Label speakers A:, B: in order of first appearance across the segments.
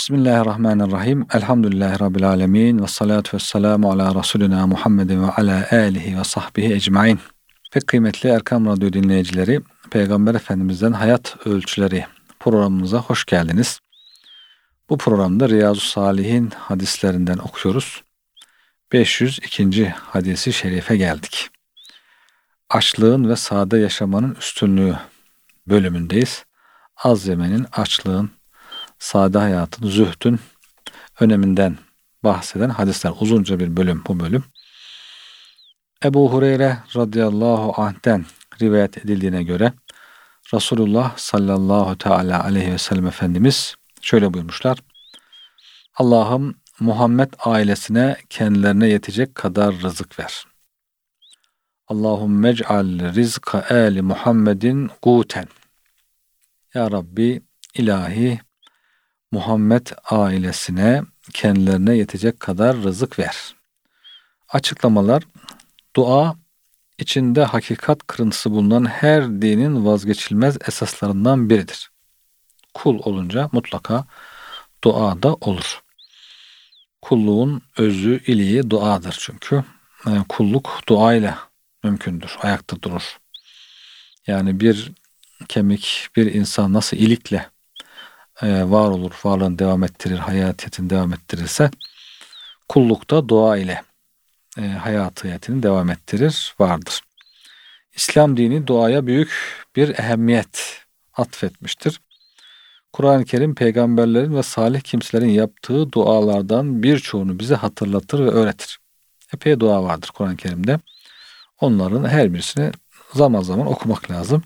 A: Bismillahirrahmanirrahim. Elhamdülillahi Rabbil alemin. Ve salatu ve selamu ala Resulina Muhammedin ve ala alihi ve sahbihi ecmain. Pek kıymetli Erkam Radyo dinleyicileri, Peygamber Efendimiz'den Hayat Ölçüleri programımıza hoş geldiniz. Bu programda Riyazu Salihin hadislerinden okuyoruz. 502. hadisi şerife geldik. Açlığın ve sade yaşamanın üstünlüğü bölümündeyiz. Az yemenin, açlığın, sade hayatın, zühdün öneminden bahseden hadisler. Uzunca bir bölüm bu bölüm. Ebu Hureyre radıyallahu anh'ten rivayet edildiğine göre Resulullah sallallahu teala aleyhi ve sellem Efendimiz şöyle buyurmuşlar. Allah'ım Muhammed ailesine kendilerine yetecek kadar rızık ver. Allahümme ec'al rizka eli Muhammedin guten. Ya Rabbi ilahi Muhammed ailesine kendilerine yetecek kadar rızık ver. Açıklamalar Dua içinde hakikat kırıntısı bulunan her dinin vazgeçilmez esaslarından biridir. Kul olunca mutlaka dua da olur. Kulluğun özü, iliği duadır çünkü. Yani kulluk duayla mümkündür, ayakta durur. Yani bir kemik, bir insan nasıl ilikle e, var olur, varlığını devam ettirir, hayatiyetini devam ettirirse kullukta dua ile e, hayatiyetini devam ettirir, vardır. İslam dini duaya büyük bir ehemmiyet atfetmiştir. Kur'an-ı Kerim peygamberlerin ve salih kimselerin yaptığı dualardan birçoğunu bize hatırlatır ve öğretir. Epey dua vardır Kur'an-ı Kerim'de. Onların her birisini zaman zaman okumak lazım.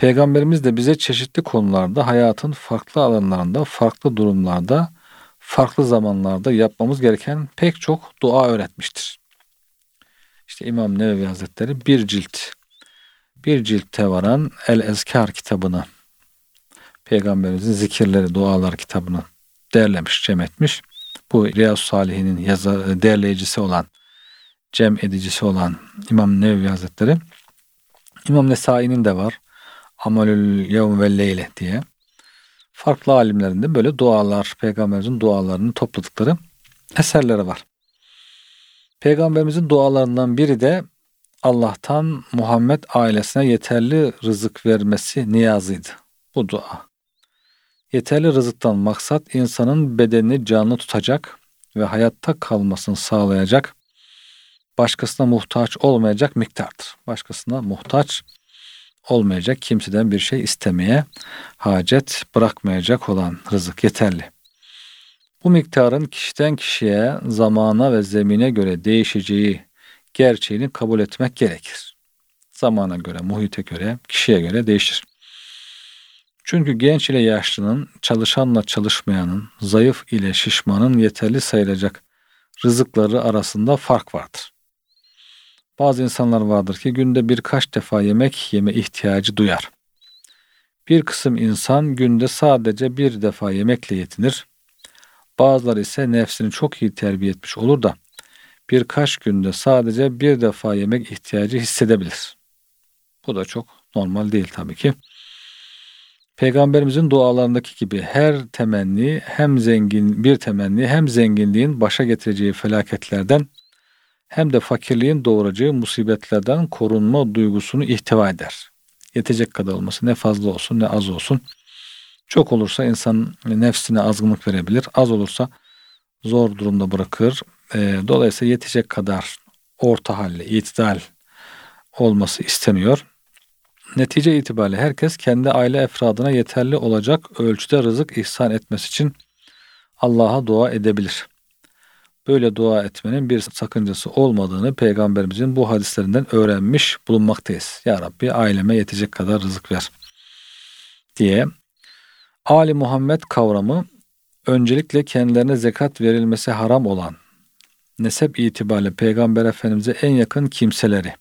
A: Peygamberimiz de bize çeşitli konularda hayatın farklı alanlarında, farklı durumlarda, farklı zamanlarda yapmamız gereken pek çok dua öğretmiştir. İşte İmam Nevevi Hazretleri bir cilt, bir ciltte varan El Ezkar kitabını, Peygamberimizin zikirleri, dualar kitabını derlemiş, cem etmiş. Bu Riyaz Salihinin yazar, derleyicisi olan, cem edicisi olan İmam Nevevi Hazretleri. İmam Nesai'nin de var. Amalül Yevm ve Leyle diye. Farklı alimlerinde böyle dualar, peygamberimizin dualarını topladıkları eserleri var. Peygamberimizin dualarından biri de Allah'tan Muhammed ailesine yeterli rızık vermesi niyazıydı. Bu dua. Yeterli rızıktan maksat insanın bedenini canlı tutacak ve hayatta kalmasını sağlayacak, başkasına muhtaç olmayacak miktardır. Başkasına muhtaç olmayacak, kimseden bir şey istemeye hacet bırakmayacak olan rızık yeterli. Bu miktarın kişiden kişiye, zamana ve zemine göre değişeceği gerçeğini kabul etmek gerekir. Zamana göre, muhite göre, kişiye göre değişir. Çünkü genç ile yaşlının, çalışanla çalışmayanın, zayıf ile şişmanın yeterli sayılacak rızıkları arasında fark vardır. Bazı insanlar vardır ki günde birkaç defa yemek yeme ihtiyacı duyar. Bir kısım insan günde sadece bir defa yemekle yetinir. Bazıları ise nefsini çok iyi terbiye etmiş olur da birkaç günde sadece bir defa yemek ihtiyacı hissedebilir. Bu da çok normal değil tabii ki. Peygamberimizin dualarındaki gibi her temenni hem zengin bir temenni hem zenginliğin başa getireceği felaketlerden hem de fakirliğin doğuracağı musibetlerden korunma duygusunu ihtiva eder. Yetecek kadar olması ne fazla olsun ne az olsun. Çok olursa insan nefsine azgınlık verebilir. Az olursa zor durumda bırakır. E, dolayısıyla yetecek kadar orta halli, itidal olması isteniyor. Netice itibariyle herkes kendi aile efradına yeterli olacak ölçüde rızık ihsan etmesi için Allah'a dua edebilir böyle dua etmenin bir sakıncası olmadığını peygamberimizin bu hadislerinden öğrenmiş bulunmaktayız. Ya Rabbi aileme yetecek kadar rızık ver diye. Ali Muhammed kavramı öncelikle kendilerine zekat verilmesi haram olan nesep itibariyle Peygamber Efendimiz'e en yakın kimseleri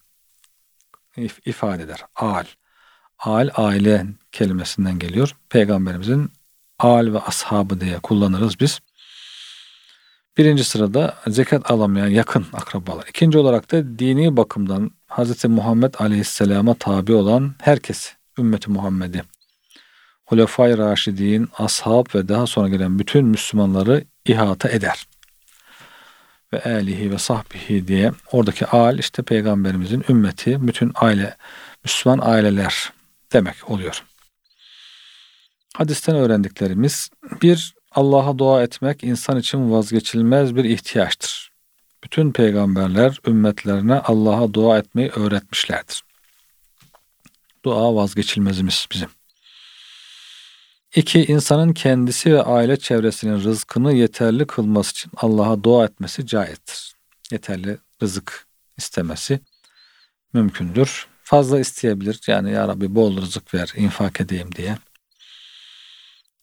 A: if ifade eder. Al. Al aile kelimesinden geliyor. Peygamberimizin al ve ashabı diye kullanırız biz. Birinci sırada zekat alamayan yakın akrabalar. İkinci olarak da dini bakımdan Hz. Muhammed Aleyhisselam'a tabi olan herkes, ümmeti Muhammed'i Hulefai Raşidin, ashab ve daha sonra gelen bütün Müslümanları ihata eder. Ve elihi ve sahbihi diye oradaki al işte peygamberimizin ümmeti, bütün aile, Müslüman aileler demek oluyor. Hadisten öğrendiklerimiz bir Allah'a dua etmek insan için vazgeçilmez bir ihtiyaçtır. Bütün peygamberler ümmetlerine Allah'a dua etmeyi öğretmişlerdir. Dua vazgeçilmezimiz bizim. İki, insanın kendisi ve aile çevresinin rızkını yeterli kılması için Allah'a dua etmesi caizdir. Yeterli rızık istemesi mümkündür. Fazla isteyebilir. Yani ya Rabbi bol rızık ver, infak edeyim diye.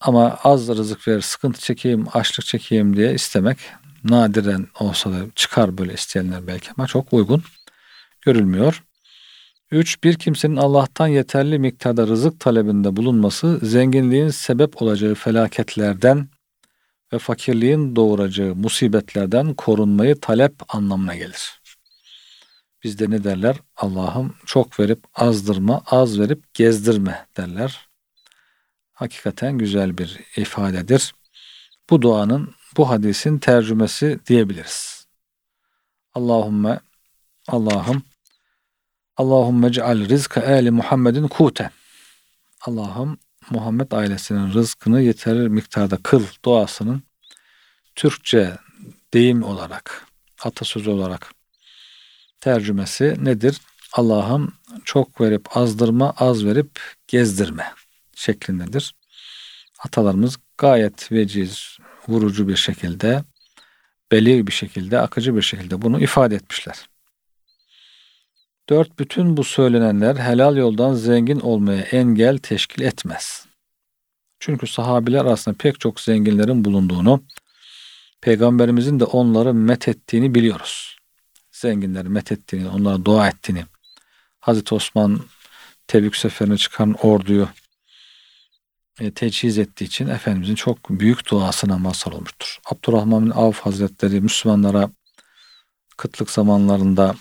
A: Ama az rızık ver, sıkıntı çekeyim, açlık çekeyim diye istemek nadiren olsa da çıkar böyle isteyenler belki ama çok uygun görülmüyor. 3. Bir kimsenin Allah'tan yeterli miktarda rızık talebinde bulunması zenginliğin sebep olacağı felaketlerden ve fakirliğin doğuracağı musibetlerden korunmayı talep anlamına gelir. Bizde ne derler? Allah'ım çok verip azdırma, az verip gezdirme derler. Hakikaten güzel bir ifadedir. Bu duanın, bu hadisin tercümesi diyebiliriz. Allahümme, Allah'ım Allahümme ceal rizka eli Muhammedin kuten. Allah'ım Muhammed ailesinin rızkını yeterli miktarda kıl duasının Türkçe deyim olarak, atasözü olarak tercümesi nedir? Allah'ım çok verip azdırma, az verip gezdirme şeklindedir. Atalarımız gayet veciz, vurucu bir şekilde, belirli bir şekilde, akıcı bir şekilde bunu ifade etmişler. Dört, bütün bu söylenenler helal yoldan zengin olmaya engel teşkil etmez. Çünkü sahabiler arasında pek çok zenginlerin bulunduğunu, Peygamberimizin de onları met ettiğini biliyoruz. Zenginleri met ettiğini, onlara dua ettiğini. Hazreti Osman Tebük seferine çıkan orduyu teçhiz ettiği için Efendimizin çok büyük duasına mazhar olmuştur. Abdurrahman bin Avf Hazretleri Müslümanlara kıtlık zamanlarında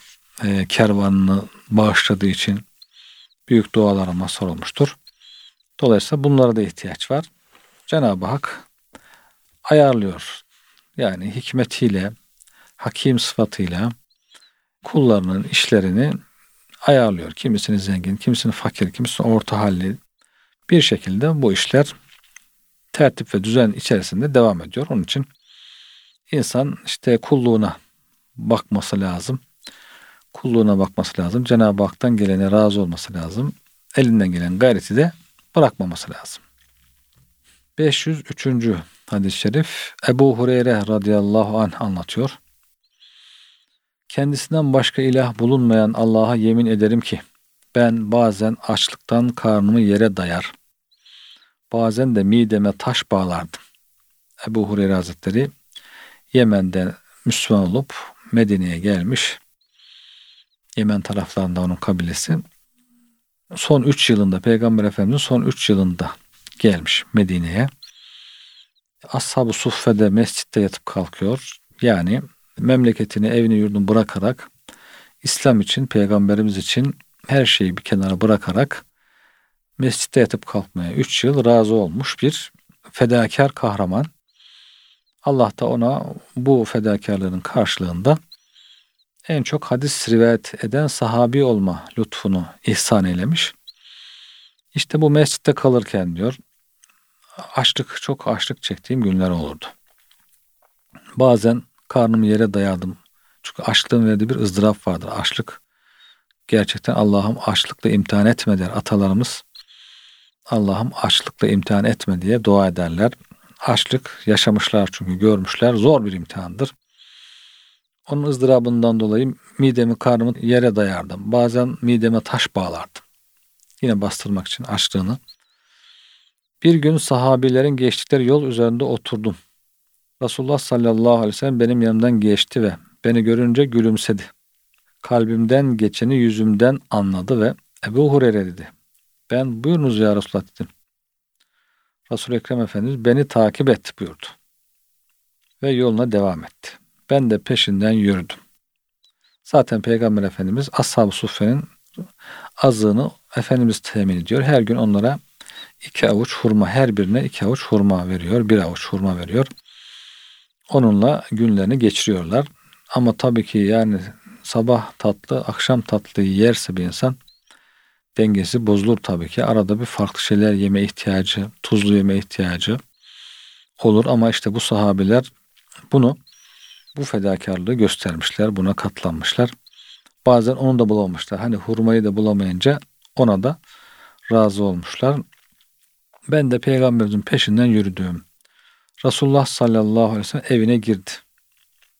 A: e, kervanını bağışladığı için büyük dualara mazhar olmuştur. Dolayısıyla bunlara da ihtiyaç var. Cenab-ı Hak ayarlıyor. Yani hikmetiyle, hakim sıfatıyla kullarının işlerini ayarlıyor. Kimisini zengin, kimisini fakir, kimisini orta halli bir şekilde bu işler tertip ve düzen içerisinde devam ediyor. Onun için insan işte kulluğuna bakması lazım kulluğuna bakması lazım. Cenab-ı Hak'tan gelene razı olması lazım. Elinden gelen gayreti de bırakmaması lazım. 503. hadis-i şerif Ebu Hureyre radıyallahu anh anlatıyor. Kendisinden başka ilah bulunmayan Allah'a yemin ederim ki ben bazen açlıktan karnımı yere dayar. Bazen de mideme taş bağlardım. Ebu Hureyre Hazretleri Yemen'den Müslüman olup Medine'ye gelmiş. Yemen taraflarında onun kabilesi. Son 3 yılında Peygamber Efendimiz'in son 3 yılında gelmiş Medine'ye. Ashab-ı Suffe'de mescitte yatıp kalkıyor. Yani memleketini, evini, yurdunu bırakarak İslam için, Peygamberimiz için her şeyi bir kenara bırakarak mescitte yatıp kalkmaya 3 yıl razı olmuş bir fedakar kahraman. Allah da ona bu fedakarlığın karşılığında en çok hadis rivayet eden sahabi olma lütfunu ihsan eylemiş. İşte bu mescitte kalırken diyor açlık çok açlık çektiğim günler olurdu. Bazen karnımı yere dayadım. Çünkü açlığın verdiği bir ızdırap vardır. Açlık gerçekten Allah'ım açlıkla imtihan etme der atalarımız. Allah'ım açlıkla imtihan etme diye dua ederler. Açlık yaşamışlar çünkü görmüşler zor bir imtihandır. Onun ızdırabından dolayı midemi karnımı yere dayardım. Bazen mideme taş bağlardım. Yine bastırmak için açlığını. Bir gün sahabilerin geçtikleri yol üzerinde oturdum. Resulullah sallallahu aleyhi ve sellem benim yanımdan geçti ve beni görünce gülümsedi. Kalbimden geçeni yüzümden anladı ve Ebu Hureyre dedi. Ben buyurunuz ya Resulullah dedim. Resul-i Ekrem Efendimiz beni takip et buyurdu. Ve yoluna devam etti. Ben de peşinden yürüdüm. Zaten Peygamber Efendimiz Ashab-ı Suffe'nin azığını Efendimiz temin ediyor. Her gün onlara iki avuç hurma her birine iki avuç hurma veriyor. Bir avuç hurma veriyor. Onunla günlerini geçiriyorlar. Ama tabii ki yani sabah tatlı, akşam tatlı yerse bir insan dengesi bozulur tabii ki. Arada bir farklı şeyler yeme ihtiyacı, tuzlu yeme ihtiyacı olur ama işte bu sahabiler bunu bu fedakarlığı göstermişler, buna katlanmışlar. Bazen onu da bulamamışlar. Hani hurmayı da bulamayınca ona da razı olmuşlar. Ben de peygamberimizin peşinden yürüdüm. Resulullah sallallahu aleyhi ve sellem evine girdi.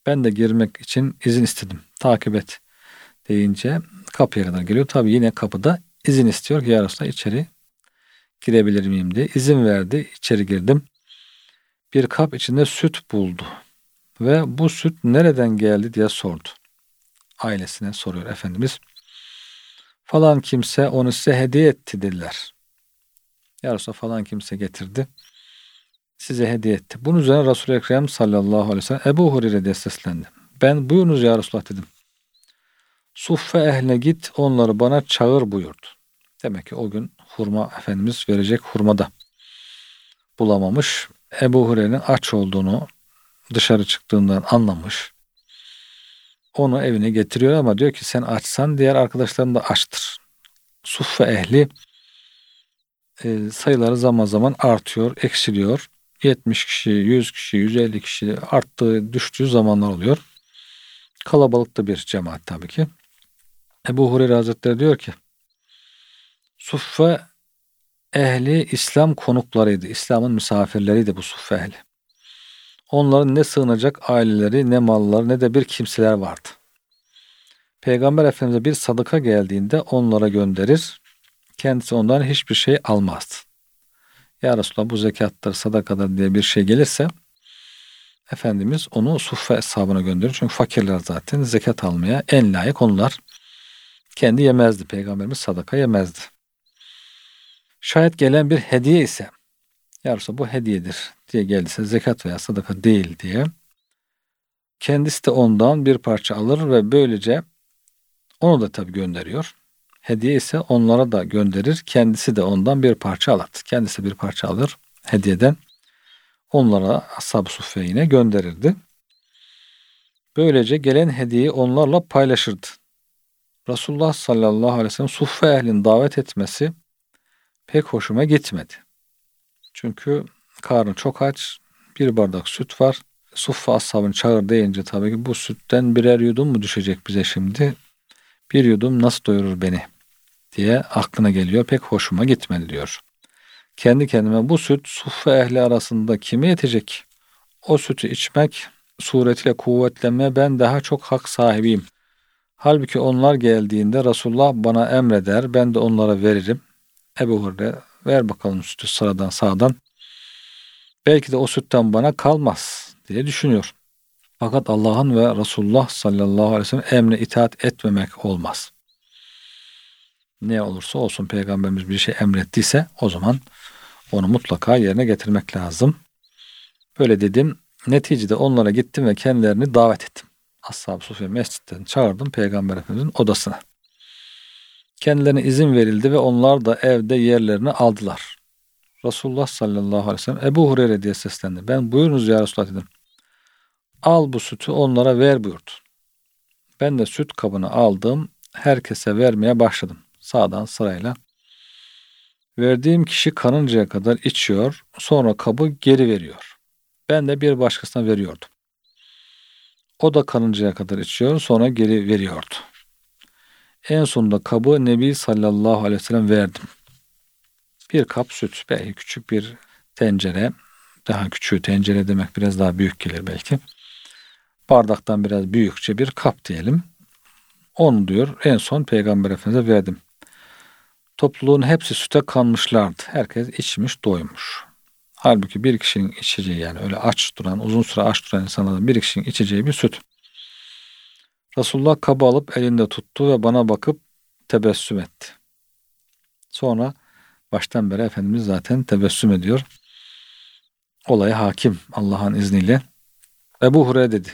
A: Ben de girmek için izin istedim. Takip et deyince kapıya kadar geliyor. Tabi yine kapıda izin istiyor ki ya içeri girebilir miyim diye. izin verdi. İçeri girdim. Bir kap içinde süt buldu. Ve bu süt nereden geldi diye sordu. Ailesine soruyor Efendimiz. Falan kimse onu size hediye etti dediler. Ya falan kimse getirdi. Size hediye etti. Bunun üzerine Resul-i Ekrem sallallahu aleyhi ve sellem Ebu Hureyre diye seslendi. Ben buyurunuz ya Resulallah dedim. Suffe ehline git onları bana çağır buyurdu. Demek ki o gün hurma Efendimiz verecek hurmada bulamamış. Ebu Hureyre'nin aç olduğunu dışarı çıktığından anlamış. Onu evine getiriyor ama diyor ki sen açsan diğer arkadaşların da açtır. Suffe ehli e, sayıları zaman zaman artıyor, eksiliyor. 70 kişi, 100 kişi, 150 kişi arttığı, düştüğü zamanlar oluyor. Kalabalıkta bir cemaat tabii ki. Ebu Hureyre Hazretleri diyor ki Suffe ehli İslam konuklarıydı. İslam'ın misafirleriydi bu suffe ehli. Onların ne sığınacak aileleri, ne malları, ne de bir kimseler vardı. Peygamber Efendimiz'e bir sadıka geldiğinde onlara gönderir. Kendisi ondan hiçbir şey almazdı. Ya Resulallah bu zekattır, sadakadır diye bir şey gelirse Efendimiz onu suffe hesabına gönderir. Çünkü fakirler zaten zekat almaya en layık onlar. Kendi yemezdi. Peygamberimiz sadaka yemezdi. Şayet gelen bir hediye ise ya Resulallah bu hediyedir diye geldiyse zekat veya sadaka değil diye kendisi de ondan bir parça alır ve böylece onu da tabi gönderiyor. Hediye ise onlara da gönderir. Kendisi de ondan bir parça alır. Kendisi bir parça alır hediyeden. Onlara ashab-ı yine gönderirdi. Böylece gelen hediyeyi onlarla paylaşırdı. Resulullah sallallahu aleyhi ve sellem suffe ehlini davet etmesi pek hoşuma gitmedi. Çünkü karnı çok aç, bir bardak süt var. Suffe ashabını çağır deyince tabii ki bu sütten birer yudum mu düşecek bize şimdi? Bir yudum nasıl doyurur beni diye aklına geliyor. Pek hoşuma gitmedi diyor. Kendi kendime bu süt suffe ehli arasında kime yetecek? O sütü içmek suretiyle kuvvetlenme ben daha çok hak sahibiyim. Halbuki onlar geldiğinde Resulullah bana emreder, ben de onlara veririm. Ebu Hurre ver bakalım sütü sıradan sağdan. Belki de o sütten bana kalmaz diye düşünüyor. Fakat Allah'ın ve Resulullah sallallahu aleyhi ve sellem emre itaat etmemek olmaz. Ne olursa olsun peygamberimiz bir şey emrettiyse o zaman onu mutlaka yerine getirmek lazım. Böyle dedim. Neticede onlara gittim ve kendilerini davet ettim. Ashab-ı Sufya mescitten çağırdım Peygamber Efendimiz'in odasına. Kendilerine izin verildi ve onlar da evde yerlerini aldılar. Resulullah sallallahu aleyhi ve sellem Ebu Hureyre diye seslendi. Ben buyurunuz ya Resulullah dedim. Al bu sütü onlara ver buyurdu. Ben de süt kabını aldım. Herkese vermeye başladım. Sağdan sırayla. Verdiğim kişi kanıncaya kadar içiyor. Sonra kabı geri veriyor. Ben de bir başkasına veriyordum. O da kanıncaya kadar içiyor. Sonra geri veriyordu. En sonunda kabı Nebi sallallahu aleyhi ve sellem verdim. Bir kap süt, belki küçük bir tencere, daha küçüğü tencere demek biraz daha büyük gelir belki. Bardaktan biraz büyükçe bir kap diyelim. Onu diyor en son Peygamber Efendimiz'e verdim. Topluluğun hepsi süte kanmışlardı. Herkes içmiş doymuş. Halbuki bir kişinin içeceği yani öyle aç duran, uzun süre aç duran insanlardan bir kişinin içeceği bir süt. Resulullah kabı alıp elinde tuttu ve bana bakıp tebessüm etti. Sonra baştan beri Efendimiz zaten tebessüm ediyor. Olaya hakim Allah'ın izniyle. Ebu Hureyre dedi.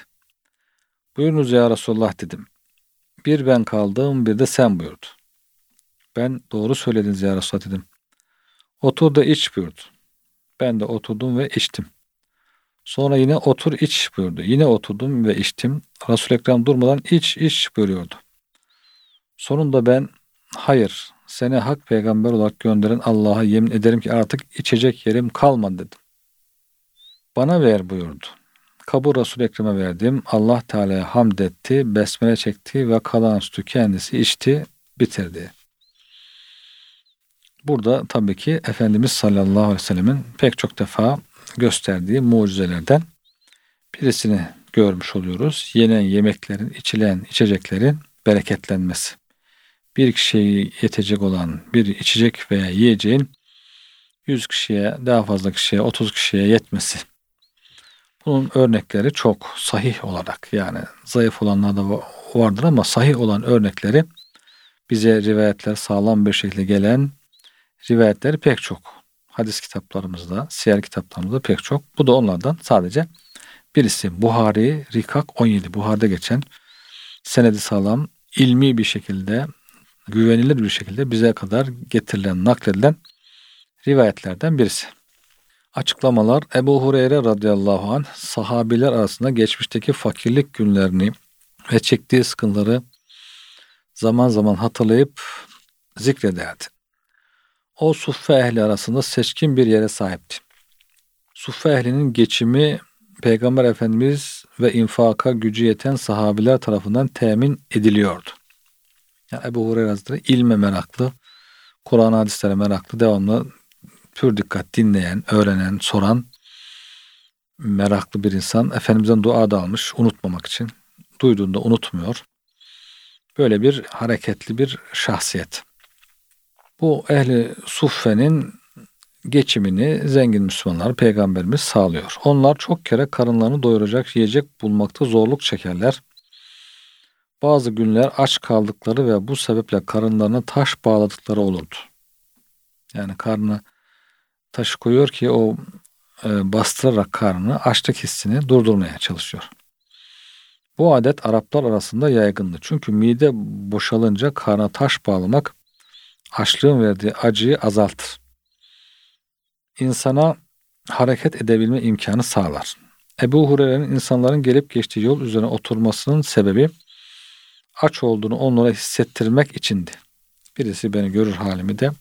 A: Buyurunuz ya Resulullah dedim. Bir ben kaldım bir de sen buyurdu. Ben doğru söylediniz ya Resulullah dedim. Otur da iç buyurdu. Ben de oturdum ve içtim. Sonra yine otur iç buyurdu. Yine oturdum ve içtim. Resul-i Ekrem durmadan iç iç buyuruyordu. Sonunda ben hayır seni hak peygamber olarak gönderen Allah'a yemin ederim ki artık içecek yerim kalmadı dedim. Bana ver buyurdu. Kabı Resul-i Ekrem'e verdim. Allah Teala'ya hamd etti, besmele çekti ve kalan sütü kendisi içti, bitirdi. Burada tabii ki Efendimiz sallallahu aleyhi ve sellemin pek çok defa gösterdiği mucizelerden birisini görmüş oluyoruz. Yenen yemeklerin, içilen içeceklerin bereketlenmesi. Bir kişiye yetecek olan bir içecek veya yiyeceğin 100 kişiye, daha fazla kişiye, 30 kişiye yetmesi. Bunun örnekleri çok sahih olarak yani zayıf olanlar da vardır ama sahih olan örnekleri bize rivayetler sağlam bir şekilde gelen rivayetleri pek çok. Hadis kitaplarımızda, siyer kitaplarımızda pek çok. Bu da onlardan sadece birisi. Buhari, Rikak 17. Buhar'da geçen senedi sağlam, ilmi bir şekilde, güvenilir bir şekilde bize kadar getirilen, nakledilen rivayetlerden birisi. Açıklamalar Ebu Hureyre radıyallahu anh sahabiler arasında geçmişteki fakirlik günlerini ve çektiği sıkıntıları zaman zaman hatırlayıp zikrederdi. O suffe ehli arasında seçkin bir yere sahipti. Suffe ehlinin geçimi Peygamber Efendimiz ve infaka gücü yeten sahabiler tarafından temin ediliyordu. Yani Ebu Hureyre Hazretleri ilme meraklı, Kur'an hadislere meraklı, devamlı pür dikkat dinleyen, öğrenen, soran meraklı bir insan. Efendimiz'den dua da almış unutmamak için. Duyduğunda unutmuyor. Böyle bir hareketli bir şahsiyet. Bu ehli suffenin geçimini zengin Müslümanlar peygamberimiz sağlıyor. Onlar çok kere karınlarını doyuracak yiyecek bulmakta zorluk çekerler. Bazı günler aç kaldıkları ve bu sebeple karınlarına taş bağladıkları olurdu. Yani karnı taşı koyuyor ki o e, bastırarak karnını açlık hissini durdurmaya çalışıyor. Bu adet Araplar arasında yaygındı. Çünkü mide boşalınca karna taş bağlamak açlığın verdiği acıyı azaltır. İnsana hareket edebilme imkanı sağlar. Ebu Hureyre'nin insanların gelip geçtiği yol üzerine oturmasının sebebi aç olduğunu onlara hissettirmek içindi. Birisi beni görür halimi de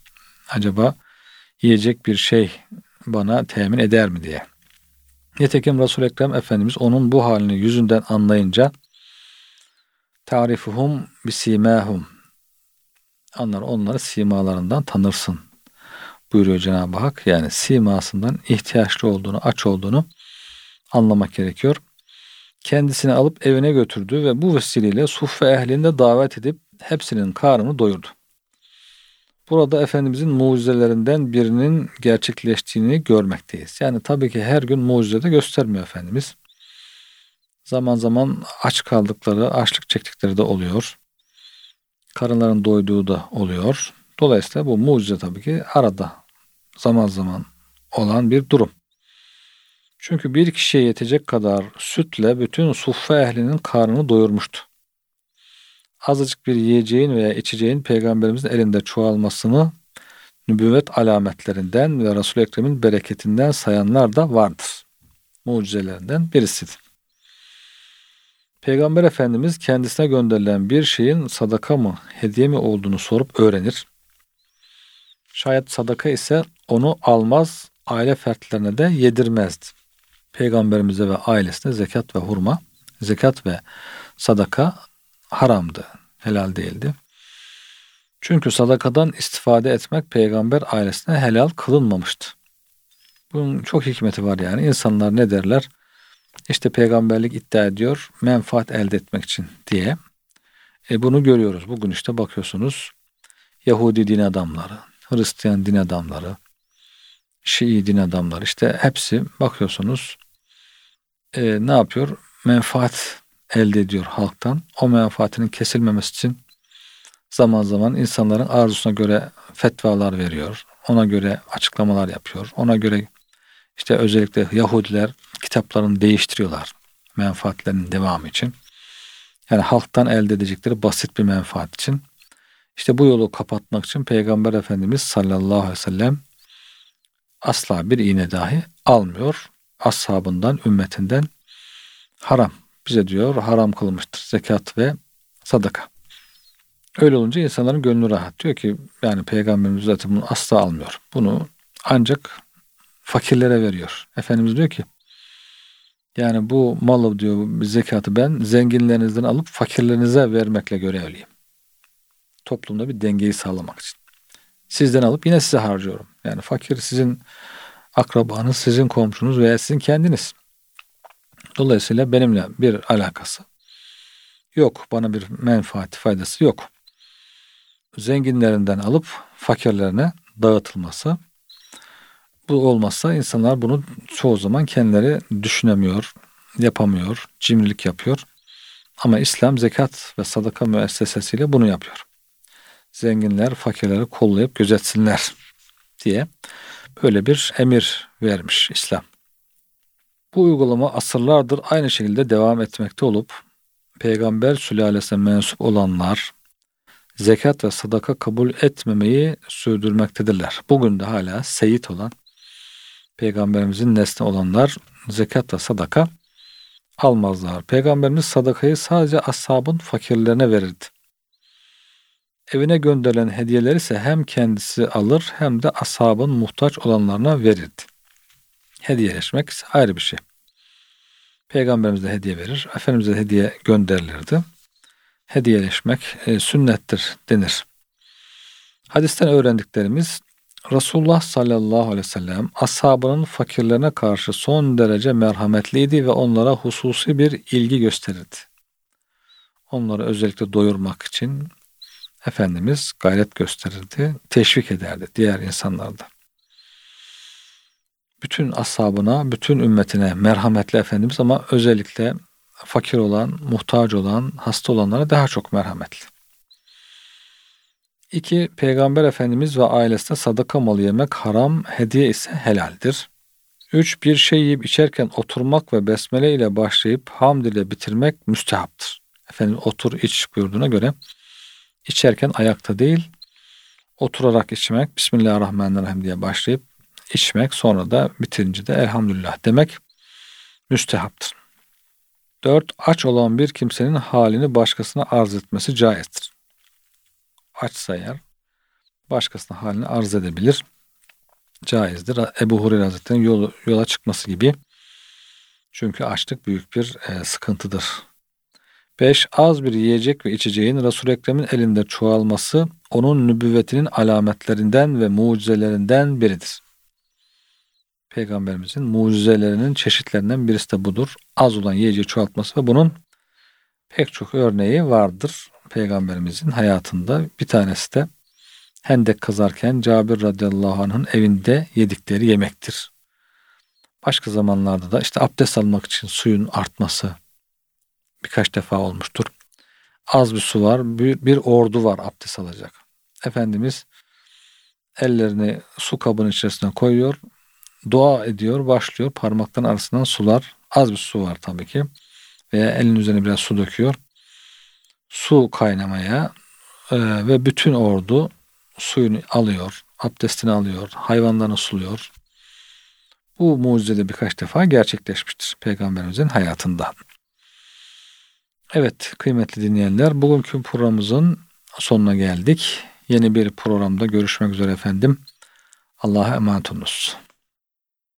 A: acaba yiyecek bir şey bana temin eder mi diye. Nitekim Resul-i Ekrem Efendimiz onun bu halini yüzünden anlayınca tarifuhum bisimahum anlar onları simalarından tanırsın buyuruyor Cenab-ı Hak. Yani simasından ihtiyaçlı olduğunu, aç olduğunu anlamak gerekiyor. Kendisini alıp evine götürdü ve bu vesileyle suffe ehlinde davet edip hepsinin karnını doyurdu. Burada Efendimizin mucizelerinden birinin gerçekleştiğini görmekteyiz. Yani tabii ki her gün mucize de göstermiyor Efendimiz. Zaman zaman aç kaldıkları, açlık çektikleri de oluyor. Karınların doyduğu da oluyor. Dolayısıyla bu mucize tabii ki arada zaman zaman olan bir durum. Çünkü bir kişiye yetecek kadar sütle bütün suffe ehlinin karnını doyurmuştu azıcık bir yiyeceğin veya içeceğin peygamberimizin elinde çoğalmasını nübüvvet alametlerinden ve Resul-i Ekrem'in bereketinden sayanlar da vardır. Mucizelerinden birisidir. Peygamber Efendimiz kendisine gönderilen bir şeyin sadaka mı, hediye mi olduğunu sorup öğrenir. Şayet sadaka ise onu almaz, aile fertlerine de yedirmezdi. Peygamberimize ve ailesine zekat ve hurma, zekat ve sadaka haramdı, helal değildi. Çünkü sadakadan istifade etmek peygamber ailesine helal kılınmamıştı. Bunun çok hikmeti var yani. İnsanlar ne derler? İşte peygamberlik iddia ediyor menfaat elde etmek için diye. E bunu görüyoruz. Bugün işte bakıyorsunuz Yahudi din adamları, Hristiyan din adamları, Şii din adamları işte hepsi bakıyorsunuz e, ne yapıyor? Menfaat elde ediyor halktan. O menfaatinin kesilmemesi için zaman zaman insanların arzusuna göre fetvalar veriyor. Ona göre açıklamalar yapıyor. Ona göre işte özellikle Yahudiler kitaplarını değiştiriyorlar menfaatlerinin devamı için. Yani halktan elde edecekleri basit bir menfaat için. İşte bu yolu kapatmak için Peygamber Efendimiz sallallahu aleyhi ve sellem asla bir iğne dahi almıyor. Ashabından, ümmetinden haram. Bize diyor haram kılmıştır zekat ve sadaka. Öyle olunca insanların gönlü rahat. Diyor ki yani peygamberimiz zaten bunu asla almıyor. Bunu ancak fakirlere veriyor. Efendimiz diyor ki yani bu malı diyor zekatı ben zenginlerinizden alıp fakirlerinize vermekle görevliyim. Toplumda bir dengeyi sağlamak için. Sizden alıp yine size harcıyorum. Yani fakir sizin akrabanız, sizin komşunuz veya sizin kendiniz. Dolayısıyla benimle bir alakası yok. Bana bir menfaati, faydası yok. Zenginlerinden alıp fakirlerine dağıtılması. Bu olmazsa insanlar bunu çoğu zaman kendileri düşünemiyor, yapamıyor, cimrilik yapıyor. Ama İslam zekat ve sadaka müessesesiyle bunu yapıyor. Zenginler fakirleri kollayıp gözetsinler diye böyle bir emir vermiş İslam. Bu uygulama asırlardır aynı şekilde devam etmekte olup peygamber sülalesine mensup olanlar zekat ve sadaka kabul etmemeyi sürdürmektedirler. Bugün de hala seyit olan peygamberimizin nesli olanlar zekat ve sadaka almazlar. Peygamberimiz sadakayı sadece ashabın fakirlerine verirdi. Evine gönderilen hediyeleri ise hem kendisi alır hem de ashabın muhtaç olanlarına verirdi. Hediyeleşmek ise ayrı bir şey. Peygamberimiz de hediye verir. Efendimiz'e hediye gönderilirdi. Hediyeleşmek e, sünnettir denir. Hadisten öğrendiklerimiz Resulullah sallallahu aleyhi ve sellem ashabının fakirlerine karşı son derece merhametliydi ve onlara hususi bir ilgi gösterirdi. Onları özellikle doyurmak için Efendimiz gayret gösterirdi, teşvik ederdi diğer insanlarda. Bütün ashabına, bütün ümmetine merhametli Efendimiz ama özellikle fakir olan, muhtaç olan, hasta olanlara daha çok merhametli. İki, Peygamber Efendimiz ve ailesine sadaka malı yemek haram, hediye ise helaldir. Üç, bir şey yiyip içerken oturmak ve besmele ile başlayıp hamd ile bitirmek müstehaptır. Efendimiz otur iç buyurduğuna göre içerken ayakta değil, oturarak içmek, Bismillahirrahmanirrahim diye başlayıp içmek, sonra da bitirince de elhamdülillah demek müstehaptır. 4. Aç olan bir kimsenin halini başkasına arz etmesi caizdir. Açsa eğer başkasına halini arz edebilir. Caizdir. Ebu Hureyre Hazretleri'nin yol, yola çıkması gibi. Çünkü açlık büyük bir e, sıkıntıdır. 5. Az bir yiyecek ve içeceğin Resul-i Ekrem'in elinde çoğalması onun nübüvvetinin alametlerinden ve mucizelerinden biridir. Peygamberimizin mucizelerinin çeşitlerinden birisi de budur. Az olan yiyeceği çoğaltması ve bunun pek çok örneği vardır Peygamberimizin hayatında. Bir tanesi de Hendek kazarken Cabir radıyallahu anh'ın evinde yedikleri yemektir. Başka zamanlarda da işte abdest almak için suyun artması birkaç defa olmuştur. Az bir su var, bir, bir ordu var abdest alacak. Efendimiz ellerini su kabının içerisine koyuyor, dua ediyor, başlıyor. Parmakların arasından sular, az bir su var tabii ki. Veya elin üzerine biraz su döküyor. Su kaynamaya e, ve bütün ordu suyunu alıyor, abdestini alıyor, hayvanlarını suluyor. Bu mucize birkaç defa gerçekleşmiştir Peygamberimizin hayatında. Evet kıymetli dinleyenler bugünkü programımızın sonuna geldik. Yeni bir programda görüşmek üzere efendim. Allah'a emanet olunuz.